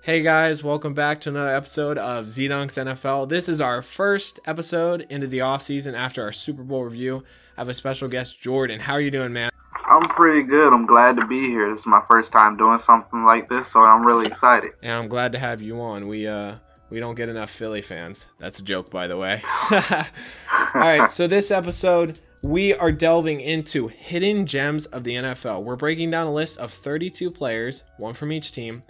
Hey guys, welcome back to another episode of Z Dunks NFL. This is our first episode into the offseason after our Super Bowl review. I have a special guest, Jordan. How are you doing, man? I'm pretty good. I'm glad to be here. This is my first time doing something like this, so I'm really excited. And I'm glad to have you on. We uh we don't get enough Philly fans. That's a joke, by the way. All right, so this episode we are delving into hidden gems of the NFL. We're breaking down a list of 32 players, one from each team,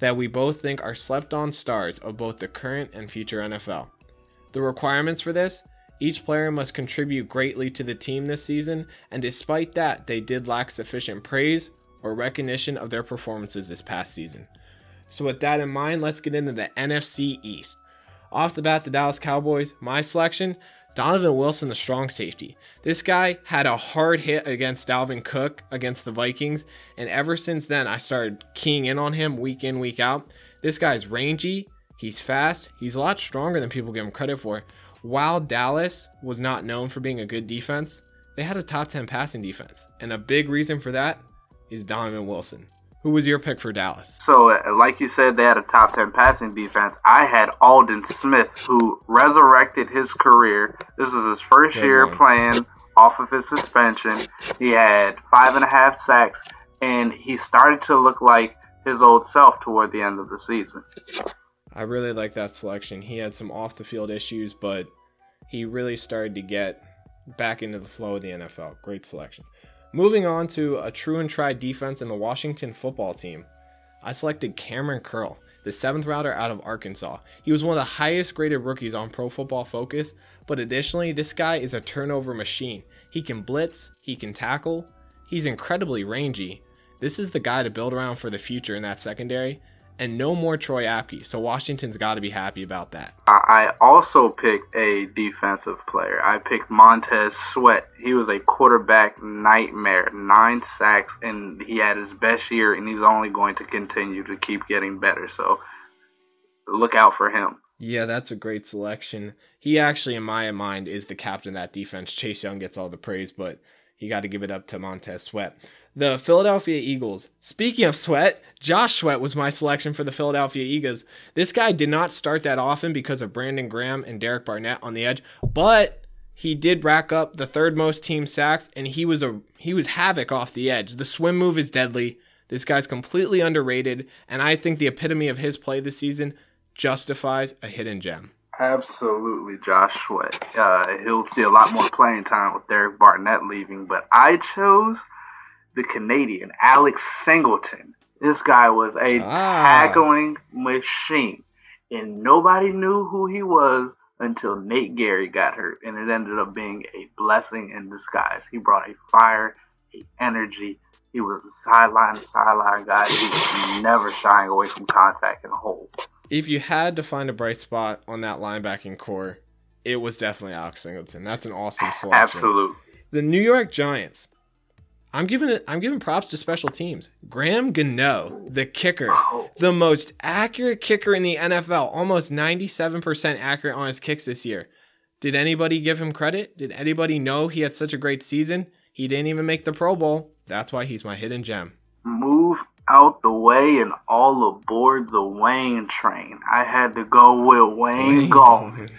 that we both think are slept on stars of both the current and future NFL. The requirements for this each player must contribute greatly to the team this season, and despite that, they did lack sufficient praise or recognition of their performances this past season. So, with that in mind, let's get into the NFC East. Off the bat, the Dallas Cowboys, my selection Donovan Wilson, the strong safety. This guy had a hard hit against Dalvin Cook against the Vikings, and ever since then, I started keying in on him week in, week out. This guy's rangy, he's fast, he's a lot stronger than people give him credit for. While Dallas was not known for being a good defense, they had a top 10 passing defense, and a big reason for that is Donovan Wilson. Who was your pick for Dallas? So, uh, like you said, they had a top 10 passing defense. I had Aldon Smith, who resurrected his career. This is his first Good year playing off of his suspension. He had five and a half sacks, and he started to look like his old self toward the end of the season. I really like that selection. He had some off the field issues, but he really started to get back into the flow of the NFL. Great selection. Moving on to a true and tried defense in the Washington football team, I selected Kamren Curl, the seventh router out of Arkansas. He was one of the highest graded rookies on Pro Football Focus, but additionally, this guy is a turnover machine. He can blitz, he can tackle, he's incredibly rangy. This is the guy to build around for the future in that secondary, and no more Troy Apke. So Washington's got to be happy about that. I also picked a defensive player. I picked Montez Sweat. He was a quarterback nightmare, nine sacks, and he had his best year, and he's only going to continue to keep getting better. So look out for him. Yeah, that's a great selection. He actually, in my mind, is the captain of that defense. Chase Young gets all the praise, but you got to give it up to Montez Sweat. The Philadelphia Eagles. Speaking of Sweat, Josh Sweat was my selection for the Philadelphia Eagles. This guy did not start that often because of Brandon Graham and Derek Barnett on the edge, but he did rack up the third most team sacks and he was a he was havoc off the edge. The swim move is deadly. This guy's completely underrated, and I think the epitome of his play this season justifies a hidden gem. Absolutely, Josh Sweat. Uh, he'll see a lot more playing time with Derek Barnett leaving, but I chose the Canadian, Alex Singleton. This guy was a ah. tackling machine, and nobody knew who he was until Nate Gerry got hurt, and it ended up being a blessing in disguise. He brought a fire, a energy. He was a sideline to sideline guy. He was never shying away from contact and a hole if you had to find a bright spot on that linebacking core, it was definitely Alex Singleton. That's an awesome selection. Absolutely. The New York Giants. I'm giving it. I'm giving props to special teams. Graham Gano, the kicker, the most accurate kicker in the NFL, almost 97% accurate on his kicks this year. Did anybody give him credit? Did anybody know he had such a great season? He didn't even make the Pro Bowl. That's why he's my hidden gem. Move out the way and all aboard the Wayne train. I had to go with Wayne, Wayne. Gallman,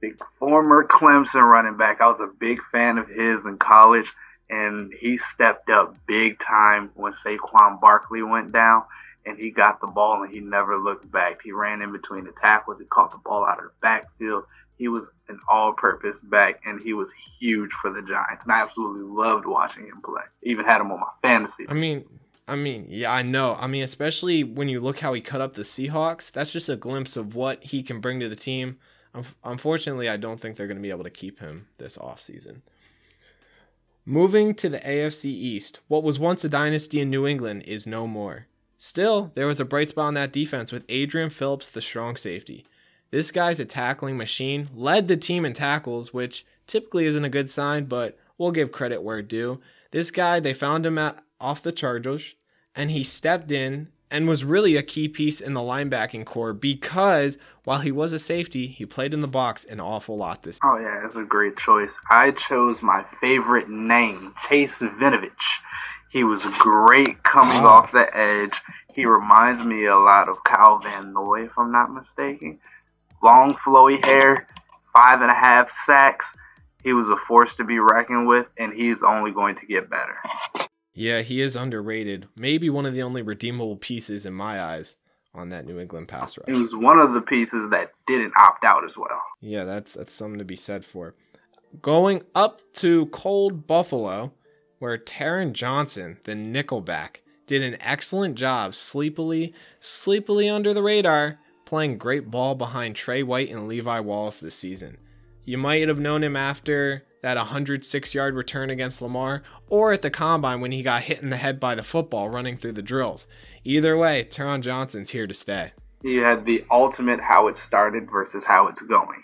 the former Clemson running back. I was a big fan of his in college, and he stepped up big time when Saquon Barkley went down. And he got the ball and he never looked back. He ran in between the tackles. He caught the ball out of the backfield. He was an all-purpose back, and he was huge for the Giants. And I absolutely loved watching him play. Even had him on my fantasy. I mean, I mean, yeah, I know. I mean, especially when you look how he cut up the Seahawks, that's just a glimpse of what he can bring to the team. Unfortunately, I don't think they're going to be able to keep him this offseason. Moving to the AFC East, what was once a dynasty in New England is no more. Still, there was a bright spot on that defense with Adrian Phillips, the strong safety. This guy's a tackling machine, led the team in tackles, which typically isn't a good sign, but we'll give credit where due. This guy, they found him at, off the Chargers and he stepped in and was really a key piece in the linebacking core because while he was a safety, he played in the box an awful lot this. Oh yeah, it's a great choice. I chose my favorite name, Chase Winovich. He was great coming oh. off the edge. He reminds me a lot of Kyle Van Noy, if I'm not mistaken. Long, flowy hair, five and a half sacks. He was a force to be reckoned with, and he's only going to get better. Yeah, he is underrated. Maybe one of the only redeemable pieces in my eyes on that New England pass rush. It was one of the pieces that didn't opt out as well. Yeah, that's that's something to be said for. Going up to cold Buffalo, where Taron Johnson, the nickelback, did an excellent job sleepily, sleepily under the radar, playing great ball behind Trey White and Levi Wallace this season. You might have known him after that 106 yard return against Lamar, or at the combine when he got hit in the head by the football running through the drills. Either way, Taron Johnson's here to stay. He had the ultimate how it started versus how it's going.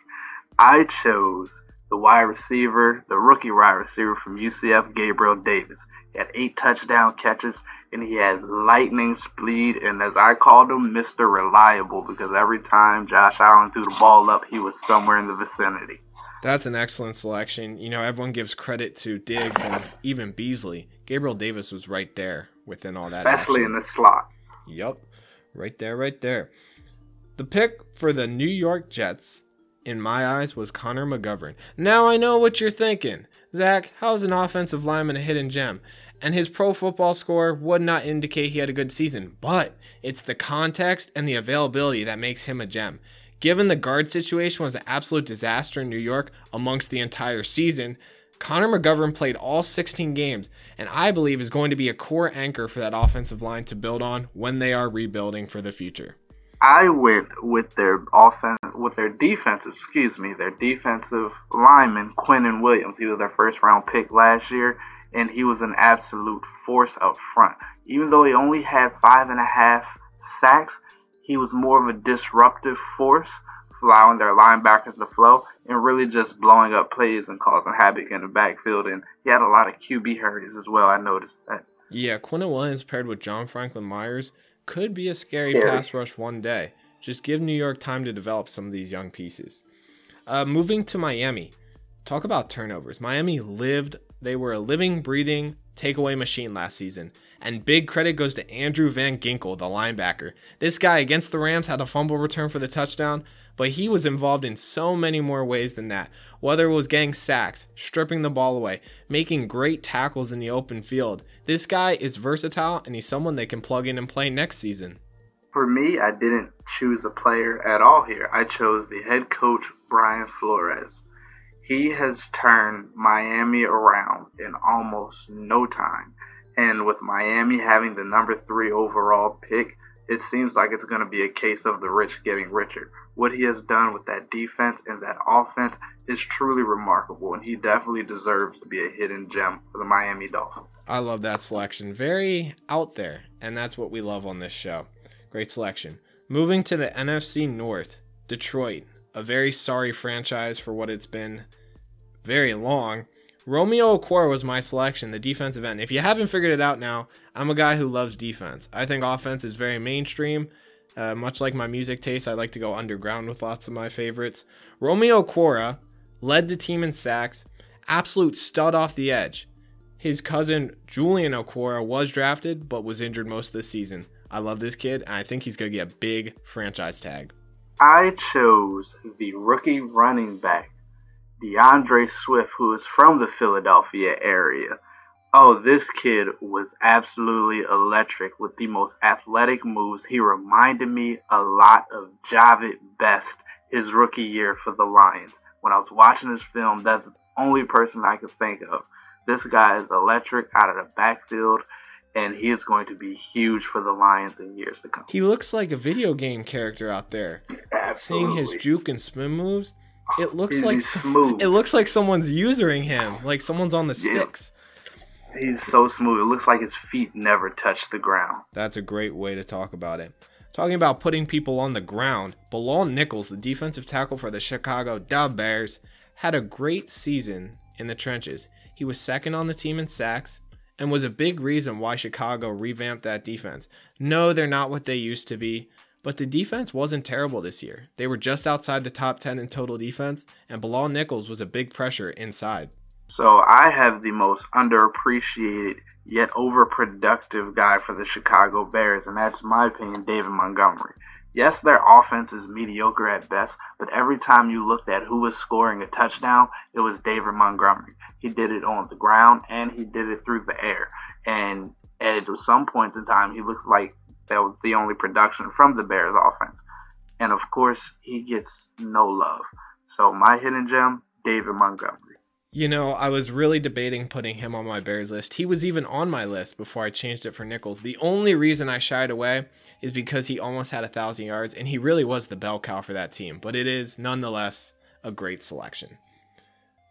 I chose the wide receiver, the rookie wide receiver from UCF, Gabriel Davis. He had eight touchdown catches and he had lightning speed. And as I called him, Mr. Reliable, because every time Josh Allen threw the ball up, he was somewhere in the vicinity. That's an excellent selection. You know, everyone gives credit to Diggs and even Beasley. Gabriel Davis was right there within all that. Especially action. in the slot. Yep. Right there, right there. The pick for the New York Jets in my eyes, was Connor McGovern. Now I know what you're thinking. Zach, how's an offensive lineman a hidden gem? And his pro football score would not indicate he had a good season, but it's the context and the availability that makes him a gem. Given the guard situation was an absolute disaster in New York amongst the entire season, Connor McGovern played all 16 games, and I believe is going to be a core anchor for that offensive line to build on when they are rebuilding for the future. I went with their offense, with their defensive, excuse me, their defensive lineman, Quinnen Williams. He was their first round pick last year, and he was an absolute force up front. Even though he only had five and a half sacks, he was more of a disruptive force, allowing their linebackers to flow and really just blowing up plays and causing havoc in the backfield. And he had a lot of QB hurries as well. I noticed that. Yeah, Quinnen Williams paired with John Franklin Myers could be a scary, scary, pass rush one day. Just give New York time to develop some of these young pieces. Uh, moving to Miami, talk about turnovers. Miami lived, they were a living, breathing takeaway machine last season. And big credit goes to Andrew Van Ginkel, the linebacker. This guy against the Rams had a fumble return for the touchdown, but he was involved in so many more ways than that. Whether it was getting sacks, stripping the ball away, making great tackles in the open field. This guy is versatile and he's someone they can plug in and play next season. For me, I didn't choose a player at all here. I chose the head coach, Brian Flores. He has turned Miami around in almost no time. And with Miami having the number three overall pick, it seems like it's going to be a case of the rich getting richer. What he has done with that defense and that offense is truly remarkable, and he definitely deserves to be a hidden gem for the Miami Dolphins. I love that selection. Very out there, and that's what we love on this show. Great selection. Moving to the NFC North, Detroit, a very sorry franchise for what it's been very long. Romeo Okwara was my selection, the defensive end. If you haven't figured it out now, I'm a guy who loves defense. I think offense is very mainstream. Uh, much like my music taste, I like to go underground with lots of my favorites. Romeo Okwara led the team in sacks, absolute stud off the edge. His cousin Julian Okwara was drafted, but was injured most of the season. I love this kid, and I think he's going to get a big franchise tag. I chose the rookie running back D'Andre Swift, who is from the Philadelphia area. Oh, this kid was absolutely electric with the most athletic moves. He reminded me a lot of Jahvid Best his rookie year for the Lions. When I was watching this film, that's the only person I could think of. This guy is electric out of the backfield, and he is going to be huge for the Lions in years to come. He looks like a video game character out there. Absolutely. Seeing his juke and spin moves, it looks He's like smooth. it looks like someone's using him, like someone's on the Yeah. sticks. He's so smooth. It looks like his feet never touch the ground. That's a great way to talk about it. Talking about putting people on the ground, Bilal Nichols, the defensive tackle for the Chicago Dub Bears, had a great season in the trenches. He was second on the team in sacks and was a big reason why Chicago revamped that defense. No, they're not what they used to be, but the defense wasn't terrible this year. They were just outside the top 10 in total defense, and Bilal Nichols was a big pressure inside. So I have the most underappreciated yet overproductive guy for the Chicago Bears, and that's my opinion, David Montgomery. Yes, their offense is mediocre at best, but every time you looked at who was scoring a touchdown, it was David Montgomery. He did it on the ground and he did it through the air. And at some points in time, he looks like that was the only production from the Bears offense. And of course, he gets no love. So my hidden gem, David Montgomery. You know, I was really debating putting him on my Bears list. He was even on my list before I changed it for Nichols. The only reason I shied away is because he almost had a thousand yards, and he really was the bell cow for that team. But it is nonetheless a great selection.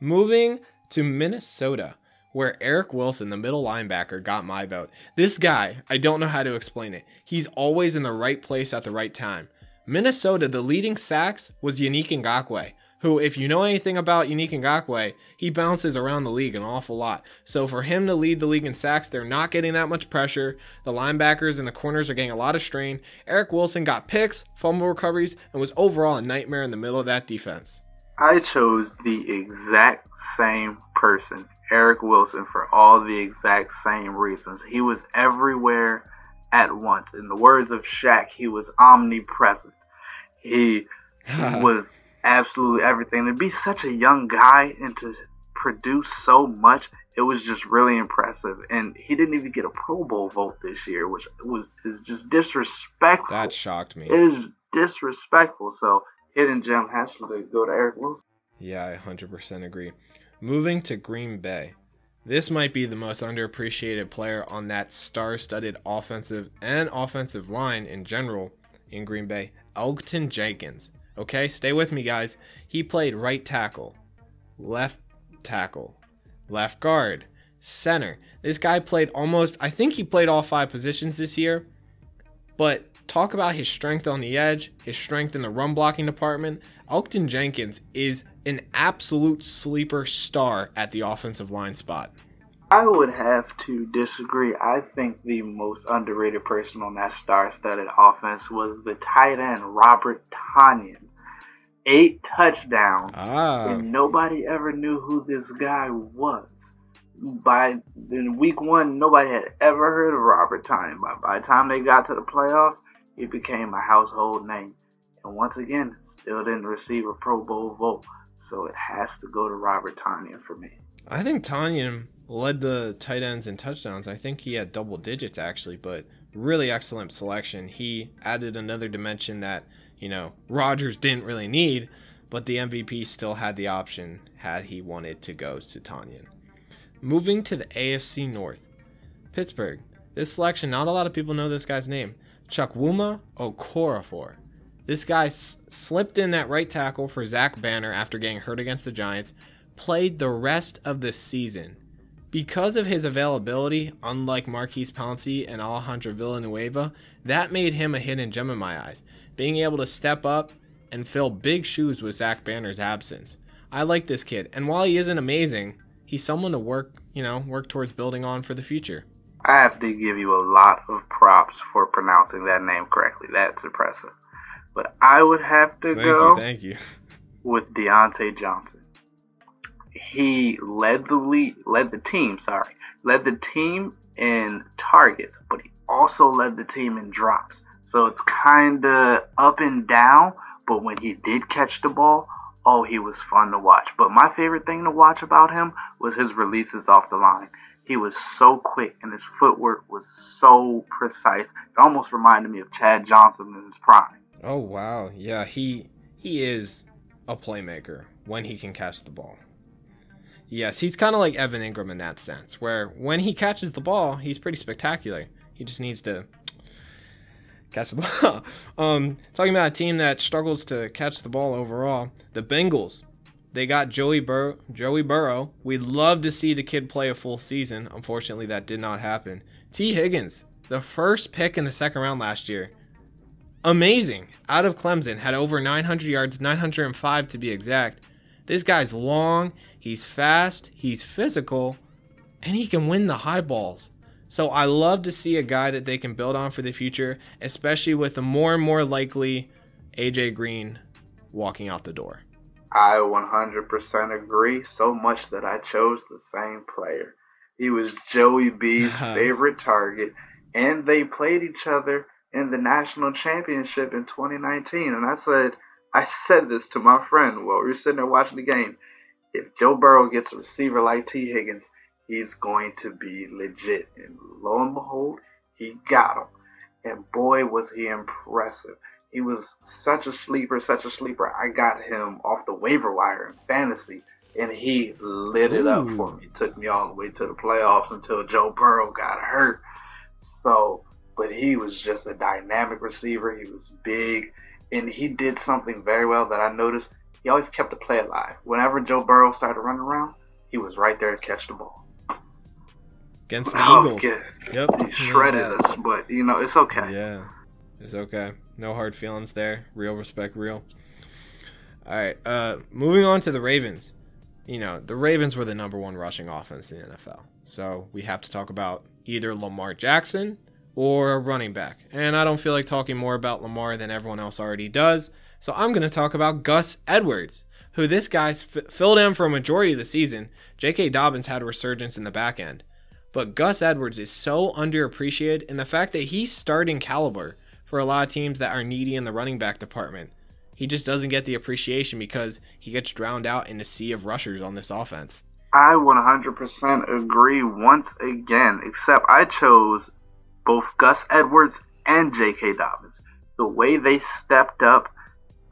Moving to Minnesota, where Eric Wilson, the middle linebacker, got my vote. This guy, I don't know how to explain it. He's always in the right place at the right time. Minnesota, the leading sacks was Yannick Ngakoue who, if you know anything about Yannick Ngakoue, he bounces around the league an awful lot. So for him to lead the league in sacks, they're not getting that much pressure. The linebackers and the corners are getting a lot of strain. Eric Wilson got picks, fumble recoveries, and was overall a nightmare in the middle of that defense. I chose the exact same person, Eric Wilson, for all the exact same reasons. He was everywhere at once. In the words of Shaq, he was omnipresent. He was absolutely everything. To be such a young guy and to produce so much, it was just really impressive. And he didn't even get a Pro Bowl vote this year, which was is just disrespectful. That shocked me. It is disrespectful. So hidden gem has to go to Eric Wilson. Yeah, I 100% agree. Moving to Green Bay. This might be the most underappreciated player on that star studded offensive and offensive line in general in Green Bay, Elgton Jenkins. Okay, stay with me, guys. He played right tackle, left tackle, left guard, center. This guy played almost, I think he played all five positions this year. But talk about his strength on the edge, his strength in the run blocking department. Elgton Jenkins is an absolute sleeper star at the offensive line spot. I would have to disagree. I think the most underrated person on that star-studded offense was the tight end Robert Tonyan. Eight touchdowns, ah. and nobody ever knew who this guy was. By in week one, nobody had ever heard of Robert Tonyan. But by the time they got to the playoffs, he became a household name. And once again, still didn't receive a Pro Bowl vote. So it has to go to Robert Tonyan for me. I think Tonyan led the tight ends in touchdowns. I think he had double digits actually, but really excellent selection. He added another dimension that, you know, Rodgers didn't really need, but the MVP still had the option had he wanted to go to Tonyan. Moving to the AFC North, Pittsburgh. This selection, not a lot of people know this guy's name. Chukwuma Okorafor. This guy s- slipped in at right tackle for Zach Banner after getting hurt against the Giants, played the rest of the season because of his availability, unlike Maurkice Pouncey and Alejandro Villanueva, that made him a hidden gem in my eyes. Being able to step up and fill big shoes with Zach Banner's absence. I like this kid, and while he isn't amazing, he's someone to work, you know, work towards building on for the future. I have to give you a lot of props for pronouncing that name correctly. That's impressive. But I would have to thank go you, thank you. with Diontae Johnson he led the lead, led the team. Sorry, led the team in targets, but he also led the team in drops. So it's kind of up and down. But when he did catch the ball, oh, he was fun to watch. But my favorite thing to watch about him was his releases off the line. He was so quick and his footwork was so precise. It almost reminded me of Chad Johnson in his prime. Oh wow, yeah, he he is a playmaker when he can catch the ball. Yes, he's kind of like Evan Engram in that sense, where when he catches the ball, he's pretty spectacular. He just needs to catch the ball. um, talking about a team that struggles to catch the ball overall, the Bengals. They got Joey Bur- Joey Burrow. We'd love to see the kid play a full season. Unfortunately, that did not happen. Tee Higgins, the first pick in the second round last year. Amazing. Out of Clemson, had over 900 yards, 905 to be exact. This guy's long, he's fast, he's physical, and he can win the high balls. So I love to see a guy that they can build on for the future, especially with the more and more likely AJ Green walking out the door. I 100% agree, so much that I chose the same player. He was Joey B's favorite target, and they played each other in the national championship in 2019. And I said, I said this to my friend while we were sitting there watching the game. If Joe Burrow gets a receiver like Tee Higgins, he's going to be legit. And lo and behold, he got him. And boy, was he impressive. He was such a sleeper, such a sleeper. I got him off the waiver wire in fantasy, and he lit it Ooh. up for me. Took me all the way to the playoffs until Joe Burrow got hurt. So, but he was just a dynamic receiver. He was big, and he did something very well that I noticed. He always kept the play alive. Whenever Joe Burrow started running around, he was right there to catch the ball. Against the oh, Eagles. Yep. He shredded us, but you know, it's okay. Yeah. It's okay. No hard feelings there. Real respect, real. All right. Uh, moving on to the Ravens. You know, the Ravens were the number one rushing offense in the NFL. So we have to talk about either Lamar Jackson or a running back. And I don't feel like talking more about Lamar than everyone else already does. So I'm going to talk about Gus Edwards, who this guy's f- filled in for a majority of the season. J.K. Dobbins had a resurgence in the back end. But Gus Edwards is so underappreciated in the fact that he's starting caliber for a lot of teams that are needy in the running back department. He just doesn't get the appreciation because he gets drowned out in a sea of rushers on this offense. I 100% agree once again, except I chose both Gus Edwards and J.K. Dobbins. The way they stepped up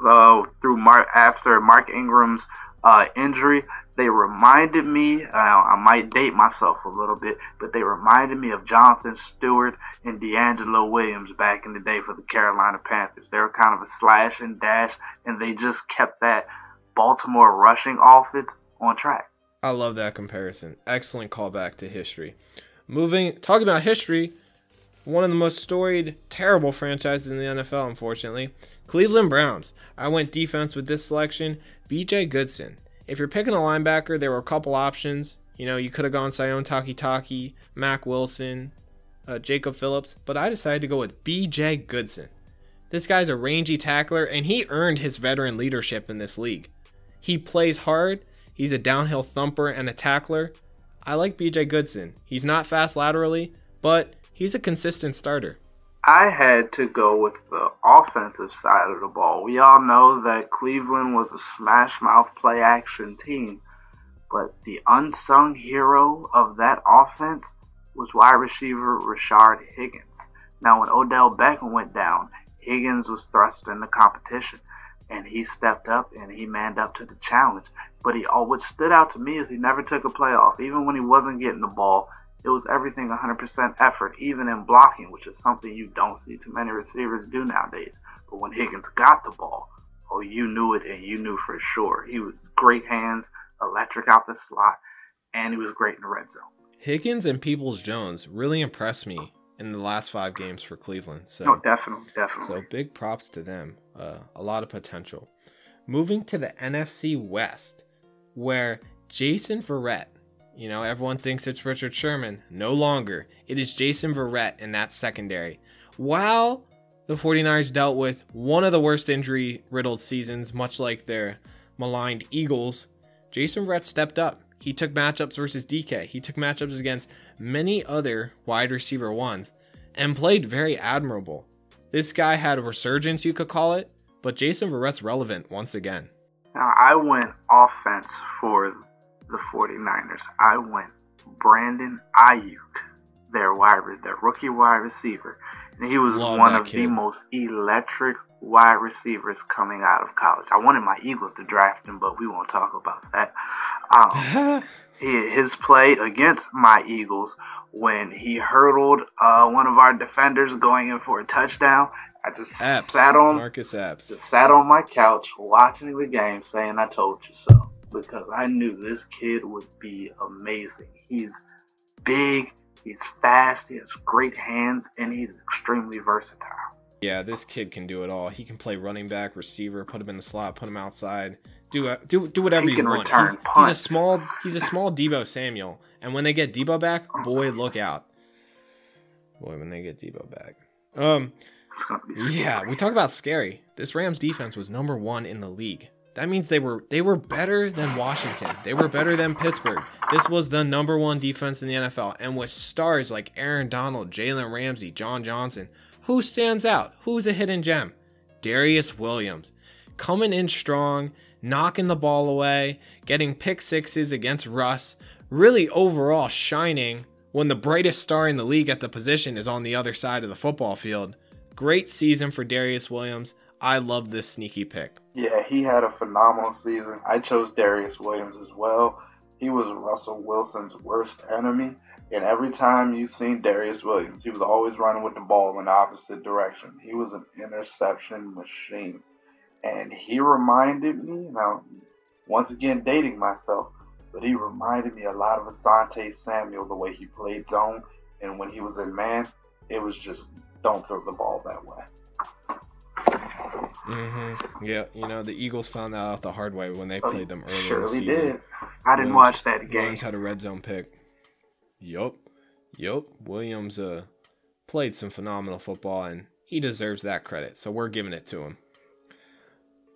uh, through Mark after Mark Ingram's uh, injury, they reminded me, uh, I might date myself a little bit, but they reminded me of Jonathan Stewart and DeAngelo Williams back in the day for the Carolina Panthers. They were kind of a slash and dash, and they just kept that Baltimore rushing offense on track. I love that comparison. Excellent callback to history. Moving, talking about history, one of the most storied, terrible franchises in the NFL, unfortunately, Cleveland Browns. I went defense with this selection. BJ Goodson if you're picking a linebacker, there were a couple options. You know, you could have gone Sione Takitaki, Mac Wilson, uh, Jacob Phillips, but I decided to go with B.J. Goodson. This guy's a rangy tackler, and he earned his veteran leadership in this league. He plays hard, he's a downhill thumper and a tackler. I like B.J. Goodson. He's not fast laterally, but he's a consistent starter. I had to go with the offensive side of the ball. We all know that Cleveland was a smash mouth play action team, but the unsung hero of that offense was wide receiver Rashard Higgins. Now, when Odell Beckham went down, Higgins was thrust into competition, and he stepped up and he manned up to the challenge. But he, what stood out to me is he never took a playoff, even when he wasn't getting the ball it was everything 100% effort, even in blocking, which is something you don't see too many receivers do nowadays. But when Higgins got the ball, oh, you knew it and you knew for sure. He was great hands, electric out the slot, and he was great in the red zone. Higgins and Peoples Jones really impressed me in the last five games for Cleveland. So, no, definitely, definitely. So big props to them. Uh, a lot of potential. Moving to the NFC West, where Jason Verrett you know, everyone thinks it's Richard Sherman. No longer. It is Jason Verrett in that secondary. While the 49ers dealt with one of the worst injury riddled seasons, much like their maligned Eagles, Jason Verrett stepped up. He took matchups versus DK. He took matchups against many other wide receiver ones and played very admirable. This guy had a resurgence, you could call it, but Jason Verrett's relevant once again. Now, I went offense for the 49ers, I went Brandon Aiyuk, their wide, their rookie wide receiver, and he was Love one of kid. the most electric wide receivers coming out of college. I wanted my Eagles to draft him, but we won't talk about that. Um, his play against my Eagles when he hurdled uh, one of our defenders going in for a touchdown. I just sat on Marcus Epps. Just sat on my couch watching the game, saying, "I told you so." Because I knew this kid would be amazing. He's big, he's fast, he has great hands, and he's extremely versatile. Yeah, this kid can do it all. He can play running back, receiver, put him in the slot, put him outside, do uh, do do whatever he you want. He's, he's, a small he's a small Deebo Samuel, and when they get Deebo back, boy, look out. Boy, when they get Deebo back. Um, yeah, we talk about scary. This Rams defense was number one in the league That means they were they were better than Washington. They were better than Pittsburgh. This was the number one defense in the NFL, and with stars like Aaron Donald, Jalen Ramsey, John Johnson, who stands out? Who's a hidden gem? Darious Williams, coming in strong, knocking the ball away, getting pick sixes against Russ, really overall shining when the brightest star in the league at the position is on the other side of the football field. Great season for Darious Williams. I love this sneaky pick. Yeah, he had a phenomenal season. I chose Darious Williams as well. He was Russell Wilson's worst enemy. And every time you've seen Darious Williams, he was always running with the ball in the opposite direction. He was an interception machine. And he reminded me, now, once again, dating myself, but he reminded me a lot of Asante Samuel, the way he played zone. And when he was in man, it was just don't throw the ball that way. Mm-hmm. Yeah, you know the Eagles found that out the hard way when they oh, played them earlier. Surely the did. I didn't Williams, watch that game. Williams had a red zone pick. Yup, yup. Williams uh played some phenomenal football and he deserves that credit. So we're giving it to him.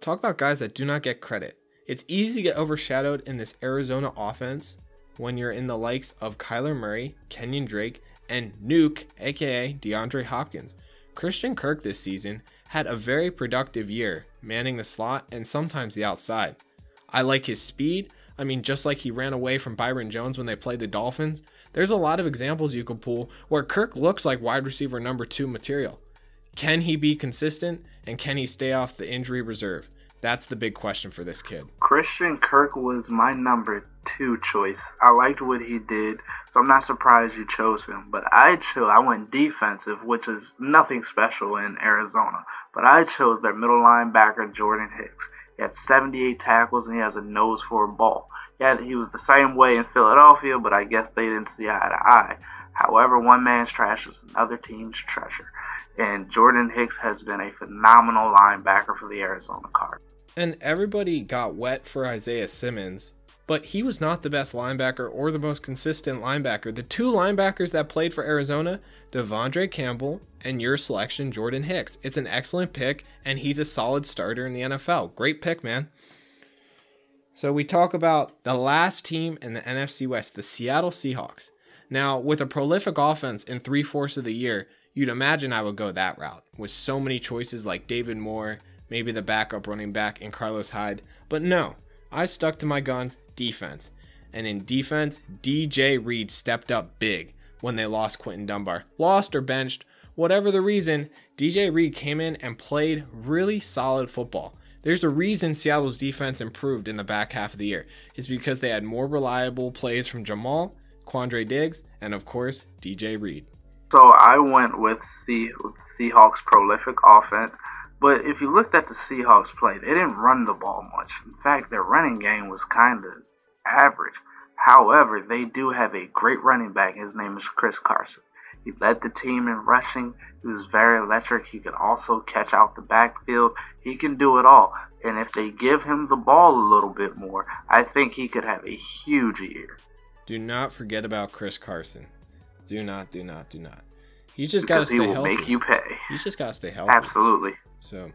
Talk about guys that do not get credit. It's easy to get overshadowed in this Arizona offense when you're in the likes of Kyler Murray, Kenyan Drake, and Nuke, aka DeAndre Hopkins. Christian Kirk this season had a very productive year, manning the slot and sometimes the outside. I like his speed. I mean, just like he ran away from Byron Jones when they played the Dolphins, there's a lot of examples you could pull where Kirk looks like wide receiver number two material. Can he be consistent and can he stay off the injury reserve? That's the big question for this kid. Christian Kirk was my number two choice. I liked what he did, so I'm not surprised you chose him. But I chose, I went defensive, which is nothing special in Arizona. But I chose their middle linebacker, Jordan Hicks. He had 78 tackles and he has a nose for a ball. Had, he was the same way in Philadelphia, but I guess they didn't see eye to eye. However, one man's trash is another team's treasure. And Jordan Hicks has been a phenomenal linebacker for the Arizona Cardinals. And everybody got wet for Isaiah Simmons, but he was not the best linebacker or the most consistent linebacker. The two linebackers that played for Arizona, De'Vondre Campbell and your selection, Jordan Hicks. It's an excellent pick, and he's a solid starter in the NFL. Great pick, man. So we talk about the last team in the NFC West, the Seattle Seahawks. Now, with a prolific offense in three fourths of the year, you'd imagine I would go that route with so many choices like David Moore, maybe the backup running back in Carlos Hyde. But no, I stuck to my guns defense. And in defense, DJ Reed stepped up big when they lost Quinton Dunbar. Lost or benched, whatever the reason, DJ Reed came in and played really solid football. There's a reason Seattle's defense improved in the back half of the year. It's because they had more reliable plays from Jamal, Quandre Diggs, and of course, DJ Reed. So I went with, C- with Seahawks prolific offense. But if you looked at the Seahawks play, they didn't run the ball much. In fact, their running game was kind of average. However, they do have a great running back. His name is Chris Carson. He led the team in rushing. He was very electric. He could also catch out the backfield. He can do it all. And if they give him the ball a little bit more, I think he could have a huge year. Do not forget about Chris Carson. Do not, do not, do not. He's just got to stay he will healthy. Make you pay. He's just got to stay healthy. Absolutely. So,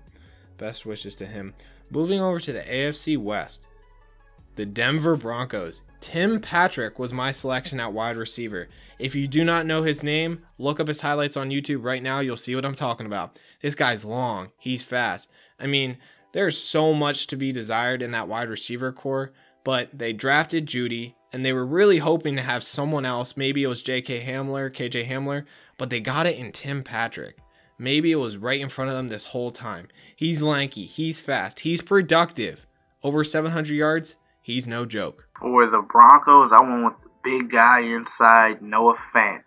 best wishes to him. Moving over to the AFC West, the Denver Broncos. Tim Patrick was my selection at wide receiver. If you do not know his name, look up his highlights on YouTube right now. You'll see what I'm talking about. This guy's long, he's fast. I mean, there's so much to be desired in that wide receiver core, but they drafted Jeudy and they were really hoping to have someone else. Maybe it was J.K. Hamler, KJ Hamler, but they got it in Tim Patrick. Maybe it was right in front of them this whole time. He's lanky, he's fast, he's productive. Over 700 yards, he's no joke. For the Broncos, I went with the big guy inside, Noah Fant.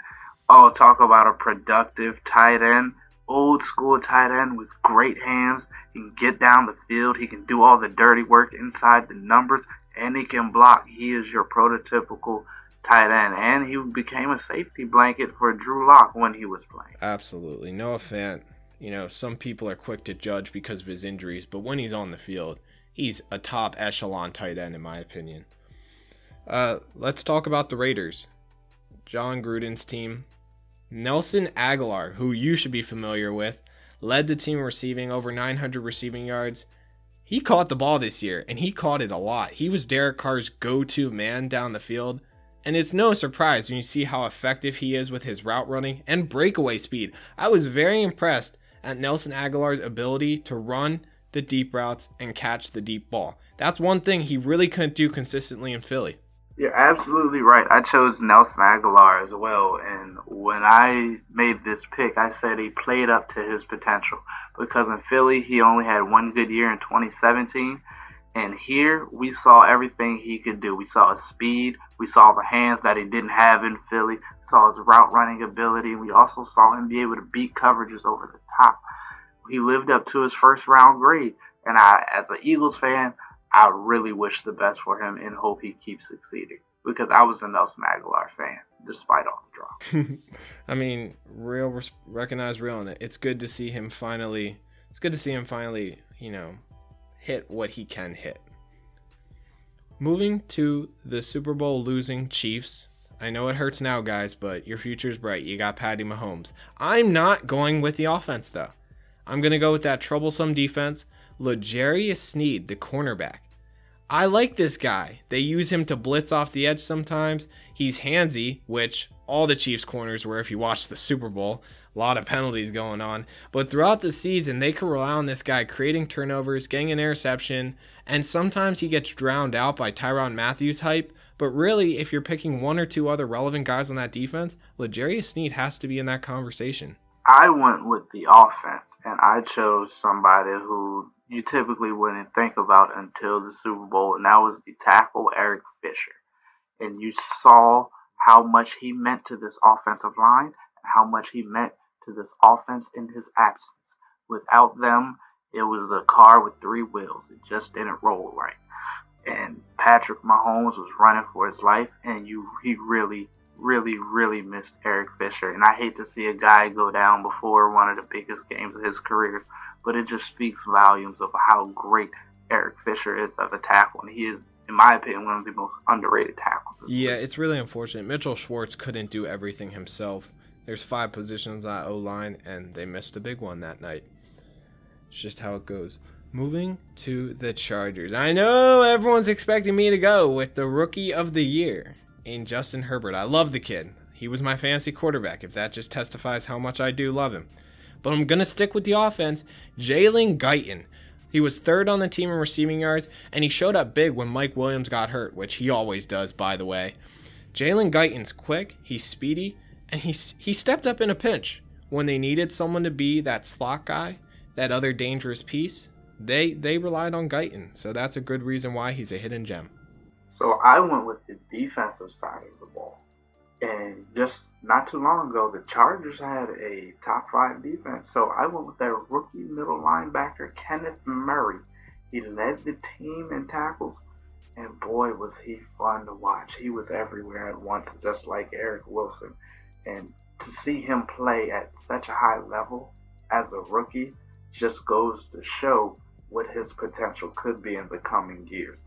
Oh, talk about a productive tight end. Old school tight end with great hands. He can get down the field. He can do all the dirty work inside the numbers, and he can block. He is your prototypical tight end, and he became a safety blanket for Drew Lock when he was playing. Absolutely. Noah Fant, you know, some people are quick to judge because of his injuries, but when he's on the field, he's a top echelon tight end, in my opinion. Uh, let's talk about the Raiders. Jon Gruden's team. Nelson Agholor, who you should be familiar with, led the team receiving over 900 receiving yards. he caught the ball this year and he caught it a lot. He was Derek Carr's go to man down the field. And it's no surprise when you see how effective he is with his route running and breakaway speed. I was very impressed at Nelson Agholor's ability to run the deep routes and catch the deep ball. That's one thing he really couldn't do consistently in Philly. You're absolutely right. I chose Nelson Agholor as well. And when I made this pick, I said he played up to his potential because in Philly, he only had one good year in 2017. And here, we saw everything he could do. We saw his speed. We saw the hands that he didn't have in Philly. We saw his route running ability. We also saw him be able to beat coverages over the top. He lived up to his first round grade. And I, as an Eagles fan, I really wish the best for him and hope he keeps succeeding because I was a Nelson Agholor fan despite all the drama. I mean, real recognize real it. It's good to see him finally. It's good to see him finally, you know, hit what he can hit. Moving to the Super Bowl losing Chiefs. I know it hurts now, guys, but your future's bright. You got Patty Mahomes. I'm not going with the offense though. I'm gonna go with that troublesome defense. L'Jarius Sneed, the cornerback. I like this guy. They use him to blitz off the edge sometimes. He's handsy, which all the Chiefs corners were if you watched the Super Bowl. A lot of penalties going on. But throughout the season, they can rely on this guy creating turnovers, getting an interception, and sometimes he gets drowned out by Tyrann Mathieu's hype. But really, if you're picking one or two other relevant guys on that defense, L'Jarius Sneed has to be in that conversation. I went with the offense, and I chose somebody who you typically wouldn't think about until the Super Bowl, and that was the tackle Eric Fisher. And you saw how much he meant to this offensive line and how much he meant to this offense in his absence. Without them, it was a car with three wheels. It just didn't roll right. And Patrick Mahomes was running for his life, and you he really, really, really missed Eric Fisher. And I hate to see a guy go down before one of the biggest games of his career but it just speaks volumes of how great Eric Fisher is of a tackle, and he is, in my opinion, one of the most underrated tackles. Yeah, it's really unfortunate. Mitchell Schwartz couldn't do everything himself. There's five positions on O line, and they missed a big one that night. It's just how it goes. Moving to the Chargers. I know everyone's expecting me to go with the rookie of the year in Justin Herbert. I love the kid. He was my fantasy quarterback, if that just testifies how much I do love him but I'm going to stick with the offense. Jalen Guyton. He was third on the team in receiving yards, and he showed up big when Mike Williams got hurt, which he always does, by the way. Jalen Guyton's quick, he's speedy, and he's, he stepped up in a pinch. When they needed someone to be that slot guy, that other dangerous piece, they they relied on Guyton. So that's a good reason why he's a hidden gem. So I went with the defensive side of the ball. And just not too long ago, the Chargers had a top five defense. So I went with their rookie middle linebacker, Kenneth Murray. He led the team in tackles. And boy, was he fun to watch. He was everywhere at once, just like Eric Wilson. And to see him play at such a high level as a rookie just goes to show what his potential could be in the coming years.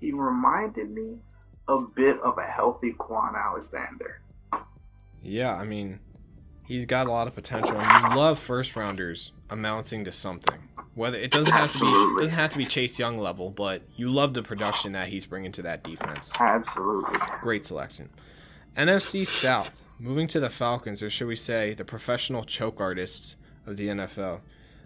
He reminded me a bit of a healthy Kwon Alexander. Yeah, I mean, he's got a lot of potential. And you love first rounders amounting to something. Whether it doesn't have to be doesn't have to be Chase Young level, but you love the production that he's bringing to that defense. Absolutely. Great selection. NFC South. Moving to the Falcons, or should we say the professional choke artists of the NFL.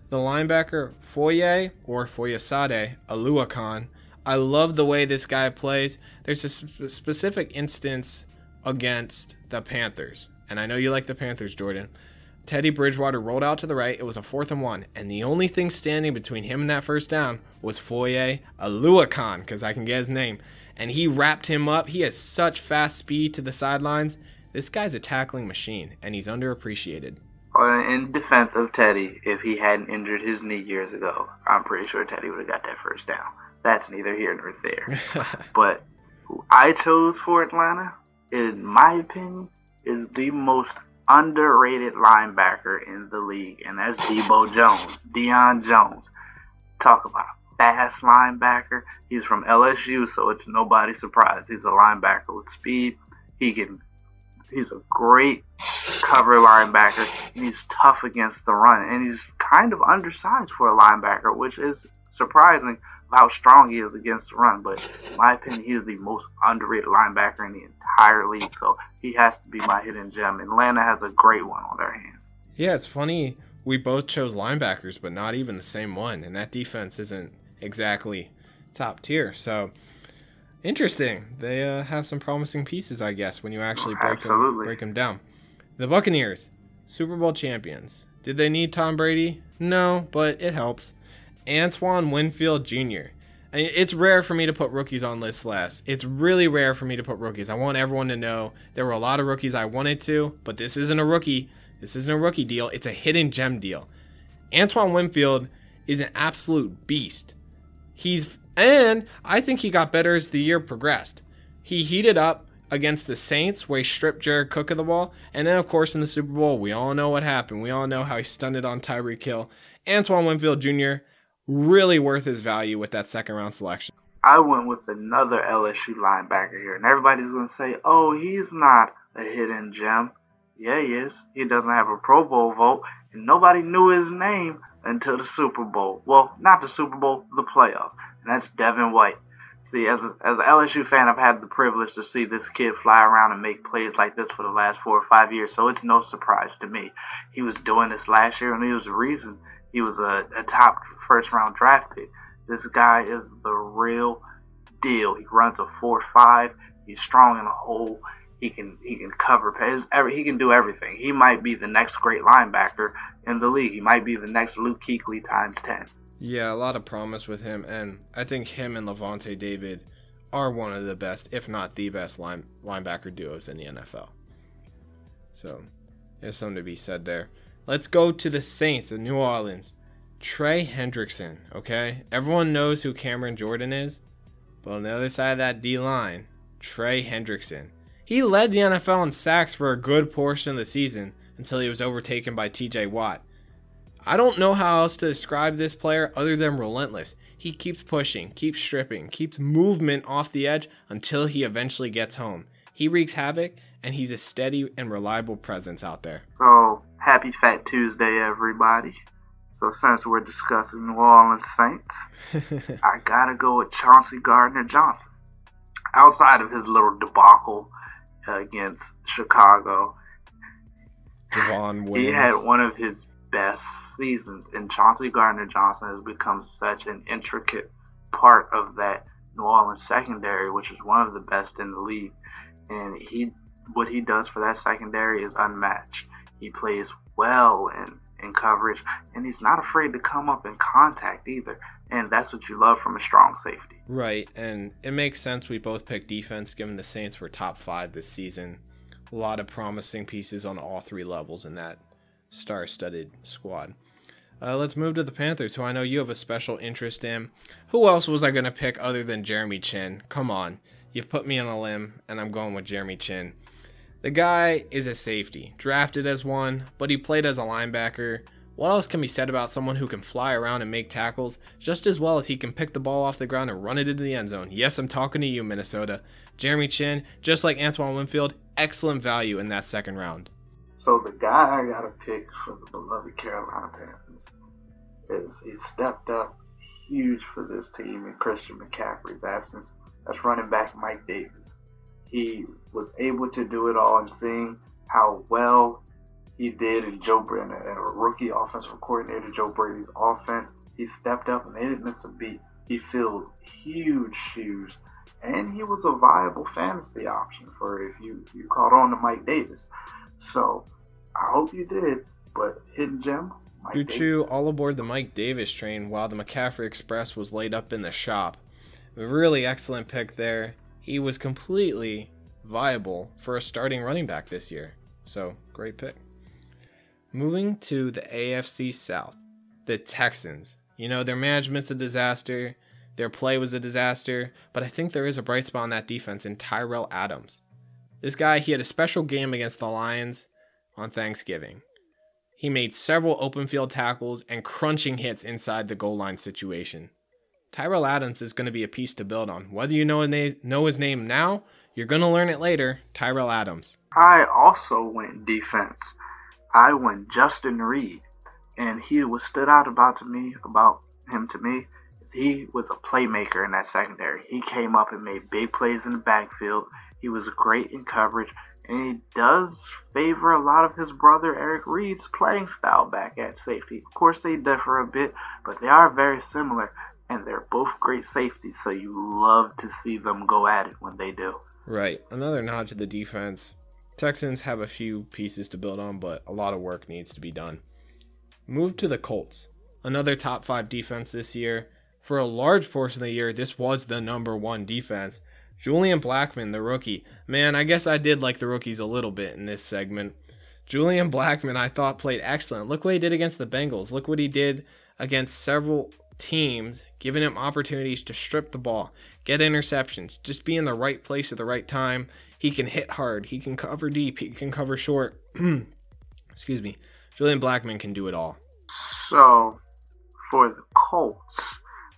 The linebacker Foye or Foyesade Oluokun. I love the way this guy plays. There's a sp- specific instance against the Panthers. And I know you like the Panthers, Jordan. Teddy Bridgewater rolled out to the right. It was a fourth and one. And the only thing standing between him and that first down was Foye Oluokun, because I can get his name. And he wrapped him up. He has such fast speed to the sidelines. This guy's a tackling machine, and he's underappreciated. In defense of Teddy, if he hadn't injured his knee years ago, I'm pretty sure Teddy would have got that first down. That's neither here nor there. but who I chose for Atlanta in my opinion, is the most underrated linebacker in the league, and that's Debo Jones, Deion Jones. Talk about a fast linebacker. He's from LSU, so it's nobody surprised. He's a linebacker with speed. He can. He's a great cover linebacker. And he's tough against the run, and he's kind of undersized for a linebacker, which is surprising how strong he is against the run. But in my opinion, he is the most underrated linebacker in the entire league. So he has to be my hidden gem. Atlanta has a great one on their hands. Yeah, it's funny. We both chose linebackers, but not even the same one. And that defense isn't exactly top tier. So interesting. They uh, have some promising pieces, I guess, when you actually break them, break them down. The Buccaneers, Super Bowl champions. Did they need Tom Brady? No, but it helps. Antoine Winfield Jr. I mean, it's rare for me to put rookies on lists last. It's really rare for me to put rookies. I want everyone to know there were a lot of rookies I wanted to, but this isn't a rookie. This isn't a rookie deal. It's a hidden gem deal. Antoine Winfield is an absolute beast. He's and I think he got better as the year progressed. He heated up against the Saints where he stripped Jared Cook of the ball, and then of course in the Super Bowl, we all know what happened. We all know how he stunted on Tyreek Hill. Antoine Winfield Jr really worth his value with that second round selection. I went with another LSU linebacker here, and everybody's going to say, oh, he's not a hidden gem. Yeah, he is. He doesn't have a Pro Bowl vote, and nobody knew his name until the Super Bowl. Well, not the Super Bowl, the playoffs. And that's Devin White. See, as a, as an LSU fan, I've had the privilege to see this kid fly around and make plays like this for the last four or five years, so it's no surprise to me. He was doing this last year, and he was the reason he was a, a top first round draft pick. This guy is the real deal. He runs a four five. He's strong in the hole. He can he can cover his he can do everything. He might be the next great linebacker in the league. He might be the next Luke Kuechly times ten. Yeah, a lot of promise with him, and I think him and Lavonte David are one of the best, if not the best, line, linebacker duos in the NFL. So, there's something to be said there. Let's go to the Saints of New Orleans. Trey Hendrickson, okay? Everyone knows who Cameron Jordan is, but on the other side of that D line, Trey Hendrickson. He led the NFL in sacks for a good portion of the season until he was overtaken by TJ Watt. I don't know how else to describe this player other than relentless. He keeps pushing, keeps stripping, keeps movement off the edge until he eventually gets home. He wreaks havoc, and he's a steady and reliable presence out there. So, happy Fat Tuesday, everybody. So since we're discussing New Orleans Saints, I gotta go with Chauncey Gardner Johnson. Outside of his little debacle against Chicago, he had one of his best seasons, and Chauncey Gardner Johnson has become such an intricate part of that New Orleans secondary, which is one of the best in the league. And he, what he does for that secondary is unmatched. He plays well in, in coverage, and he's not afraid to come up in contact either. And that's what you love from a strong safety. Right, and it makes sense we both picked defense given the Saints were top five this season. A lot of promising pieces on all three levels in that star studded squad. Uh, let's move to the Panthers, who I know you have a special interest in. Who else was I going to pick other than Jeremy Chinn? Come on. You put me on a limb, and I'm going with Jeremy Chinn. The guy is a safety, drafted as one, but he played as a linebacker. What else can be said about someone who can fly around and make tackles just as well as he can pick the ball off the ground and run it into the end zone? Yes, I'm talking to you, Minnesota. Jeremy Chinn, just like Antoine Winfield, excellent value in that second round. So the guy I got to pick for the beloved Carolina Panthers is he stepped up huge for this team in Christian McCaffrey's absence. That's running back Mike Davis. He was able to do it all and seeing how well he did in Joe Brady and a rookie offensive coordinator Joe Brady's offense. He stepped up and they didn't miss a beat. He filled huge shoes, and he was a viable fantasy option for if you you caught on to Mike Davis. So I hope you did. But hidden gem. Mike Choo all aboard the Mike Davis train while the McCaffrey Express was laid up in the shop. A really excellent pick there he was completely viable for a starting running back this year. So, great pick. Moving to the AFC South, the Texans. You know, their management's a disaster, their play was a disaster, but I think there is a bright spot on that defense in Tyrell Adams. This guy, he had a special game against the Lions on Thanksgiving. He made several open field tackles and crunching hits inside the goal line situation. Tyrell Adams is going to be a piece to build on. Whether you know, know his name now, you're going to learn it later. Tyrell Adams. I also went defense. I went Justin Reid, and he was stood out about to me about him to me he was a playmaker in that secondary. He came up and made big plays in the backfield. He was great in coverage, and he does favor a lot of his brother Eric Reid's playing style back at safety. Of course, they differ a bit, but they are very similar, and they're both great safeties, so you love to see them go at it when they do. Right. Another nod to the defense. Texans have a few pieces to build on, but a lot of work needs to be done. Move to the Colts. Another top five defense this year. For a large portion of the year, this was the number one defense. Julian Blackmon, the rookie. Man, I guess I did like the rookies a little bit in this segment. Julian Blackmon, I thought, played excellent. Look what he did against the Bengals. Look what he did against several teams, giving him opportunities to strip the ball, get interceptions, just be in the right place at the right time. He can hit hard, he can cover deep, he can cover short. Excuse me. Julian Blackmon can do it all. So, for the Colts,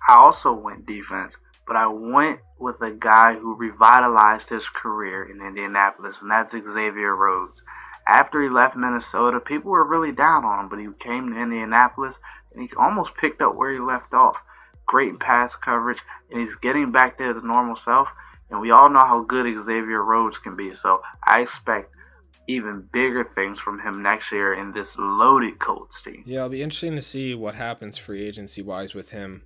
I also went defense, but I went with a guy who revitalized his career in Indianapolis, and that's Xavier Rhodes. After he left Minnesota, people were really down on him, but he came to Indianapolis and he almost picked up where he left off. Great pass coverage, and he's getting back to his normal self. And we all know how good Xavier Rhodes can be, so I expect even bigger things from him next year in this loaded Colts team. Yeah, it'll be interesting to see what happens free agency wise with him.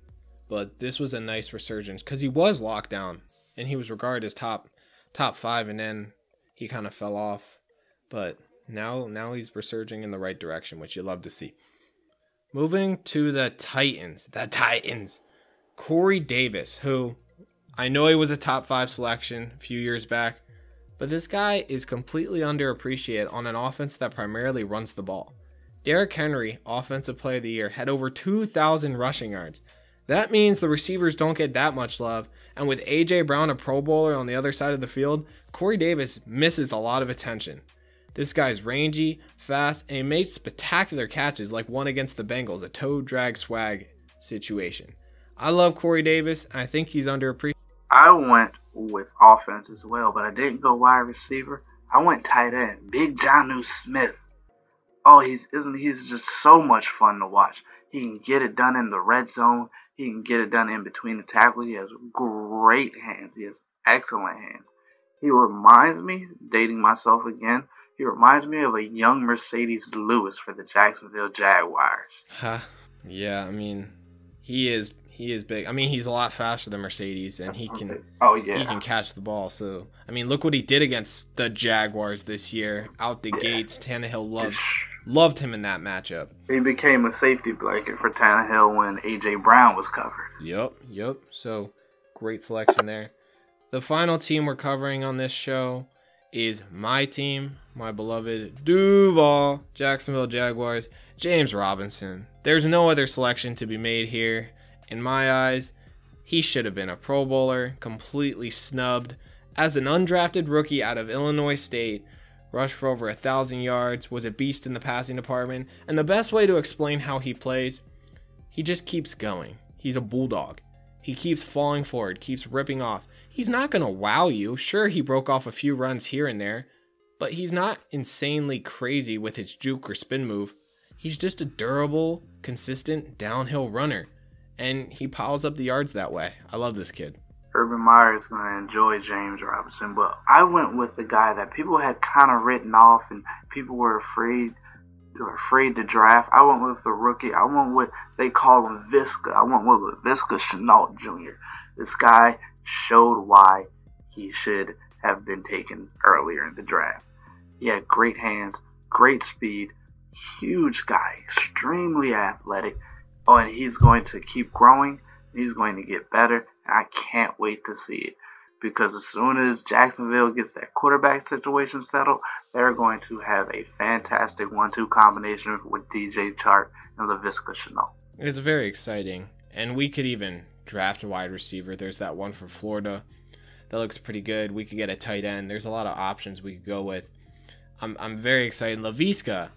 But this was a nice resurgence because he was locked down and he was regarded as top top five, and then he kind of fell off. But now now he's resurging in the right direction, which you love to see. Moving to the Titans, the Titans. Corey Davis, who I know he was a top five selection a few years back, but this guy is completely underappreciated on an offense that primarily runs the ball. Derrick Henry, Offensive Player of the Year, had over 2,000 rushing yards. That means the receivers don't get that much love, and with A.J. Brown, a Pro Bowler, on the other side of the field, Corey Davis misses a lot of attention. This guy's rangy, fast, and he makes spectacular catches like one against the Bengals, a toe drag swag situation. I love Corey Davis, and I think he's underappreciated. I went with offense as well, but I didn't go wide receiver. I went tight end. Big Jonnu Smith. Oh, he's isn't he's just so much fun to watch. He can get it done in the red zone. He can get it done in between the tackles. He has great hands. He has excellent hands. He reminds me, dating myself again, he reminds me of a young Marcedes Lewis for the Jacksonville Jaguars. Huh. Yeah, I mean, he is he is big. I mean, he's a lot faster than Marcedes, and he can. Oh yeah. He can catch the ball. So I mean, look what he did against the Jaguars this year. Out the yeah. gates, Tannehill loved loved him in that matchup. He became a safety blanket for Tannehill when AJ Brown was covered. Yep, yep. So great selection there. The final team we're covering on this show is my team, my beloved Duval Jacksonville Jaguars, James Robinson. There's no other selection to be made here. In my eyes, he should have been a Pro Bowler, completely snubbed. As an undrafted rookie out of Illinois State, rushed for over a thousand yards, was a beast in the passing department, and the best way to explain how he plays, he just keeps going. He's a bulldog. He keeps falling forward, keeps ripping off. He's not going to wow you. Sure, he broke off a few runs here and there, but he's not insanely crazy with his juke or spin move. He's just a durable, consistent downhill runner and he piles up the yards that way. I love this kid. Urban Meyer is going to enjoy James Robinson, but I went with the guy that people had kind of written off and people were afraid were afraid to draft. I went with the rookie. I went with they call him Viska. I went with Viska Shenault Jr. This guy showed why he should have been taken earlier in the draft. He had great hands, great speed, huge guy, extremely athletic, Oh, and he's going to keep growing. He's going to get better. And I can't wait to see it. Because as soon as Jacksonville gets that quarterback situation settled, they're going to have a fantastic one two combination with DJ Chark and Laviska Shenault. It's very exciting. And we could even draft a wide receiver. There's that one for Florida that looks pretty good. We could get a tight end. There's a lot of options we could go with. I'm, I'm very excited. Laviska,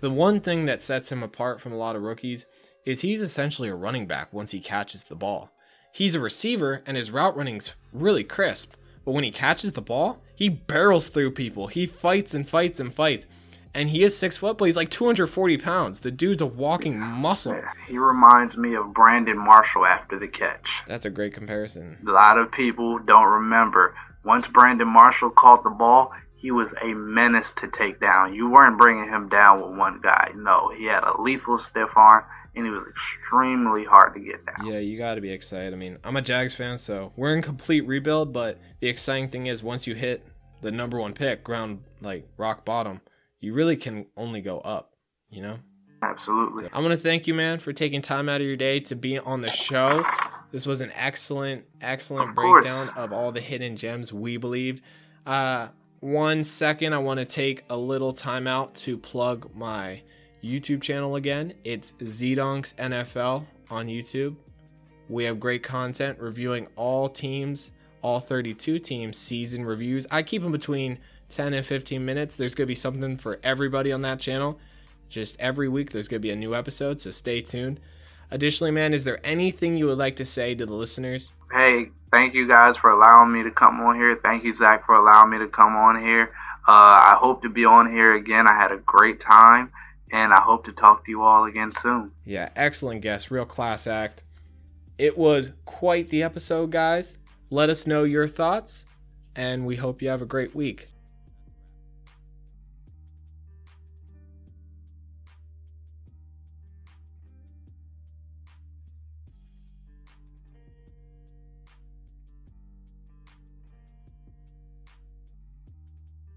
the one thing that sets him apart from a lot of rookies is he's essentially a running back once he catches the ball. He's a receiver and his route running's really crisp, but when he catches the ball, he barrels through people. He fights and fights and fights. and he is six foot, but he's like 240 pounds. The dude's a walking muscle. He reminds me of Brandon Marshall after the catch. That's a great comparison. A lot of people don't remember. Once Brandon Marshall caught the ball, he was a menace to take down. You weren't bringing him down with one guy. No, he had a lethal stiff arm, and it was extremely hard to get down. Yeah, you got to be excited. I mean, I'm a Jags fan, so we're in complete rebuild, but the exciting thing is once you hit the number one pick, ground like rock bottom, you really can only go up, you know? Absolutely. I want to thank you, man, for taking time out of your day to be on the show. This was an excellent, excellent Of course. breakdown of all the hidden gems we believed. Uh, one second, I want to take a little time out to plug my YouTube channel again. It's Zdonks NFL on YouTube. We have great content reviewing all teams, all 32 teams, season reviews. I keep them between 10 and 15 minutes. There's going to be something for everybody on that channel. Just every week, there's going to be a new episode, so stay tuned. Additionally, man, is there anything you would like to say to the listeners? Hey, thank you guys for allowing me to come on here. Thank you, Zach, for allowing me to come on here. Uh, I hope to be on here again. I had a great time, and I hope to talk to you all again soon. Yeah, excellent guest, real class act. It was quite the episode, guys. Let us know your thoughts, and we hope you have a great week.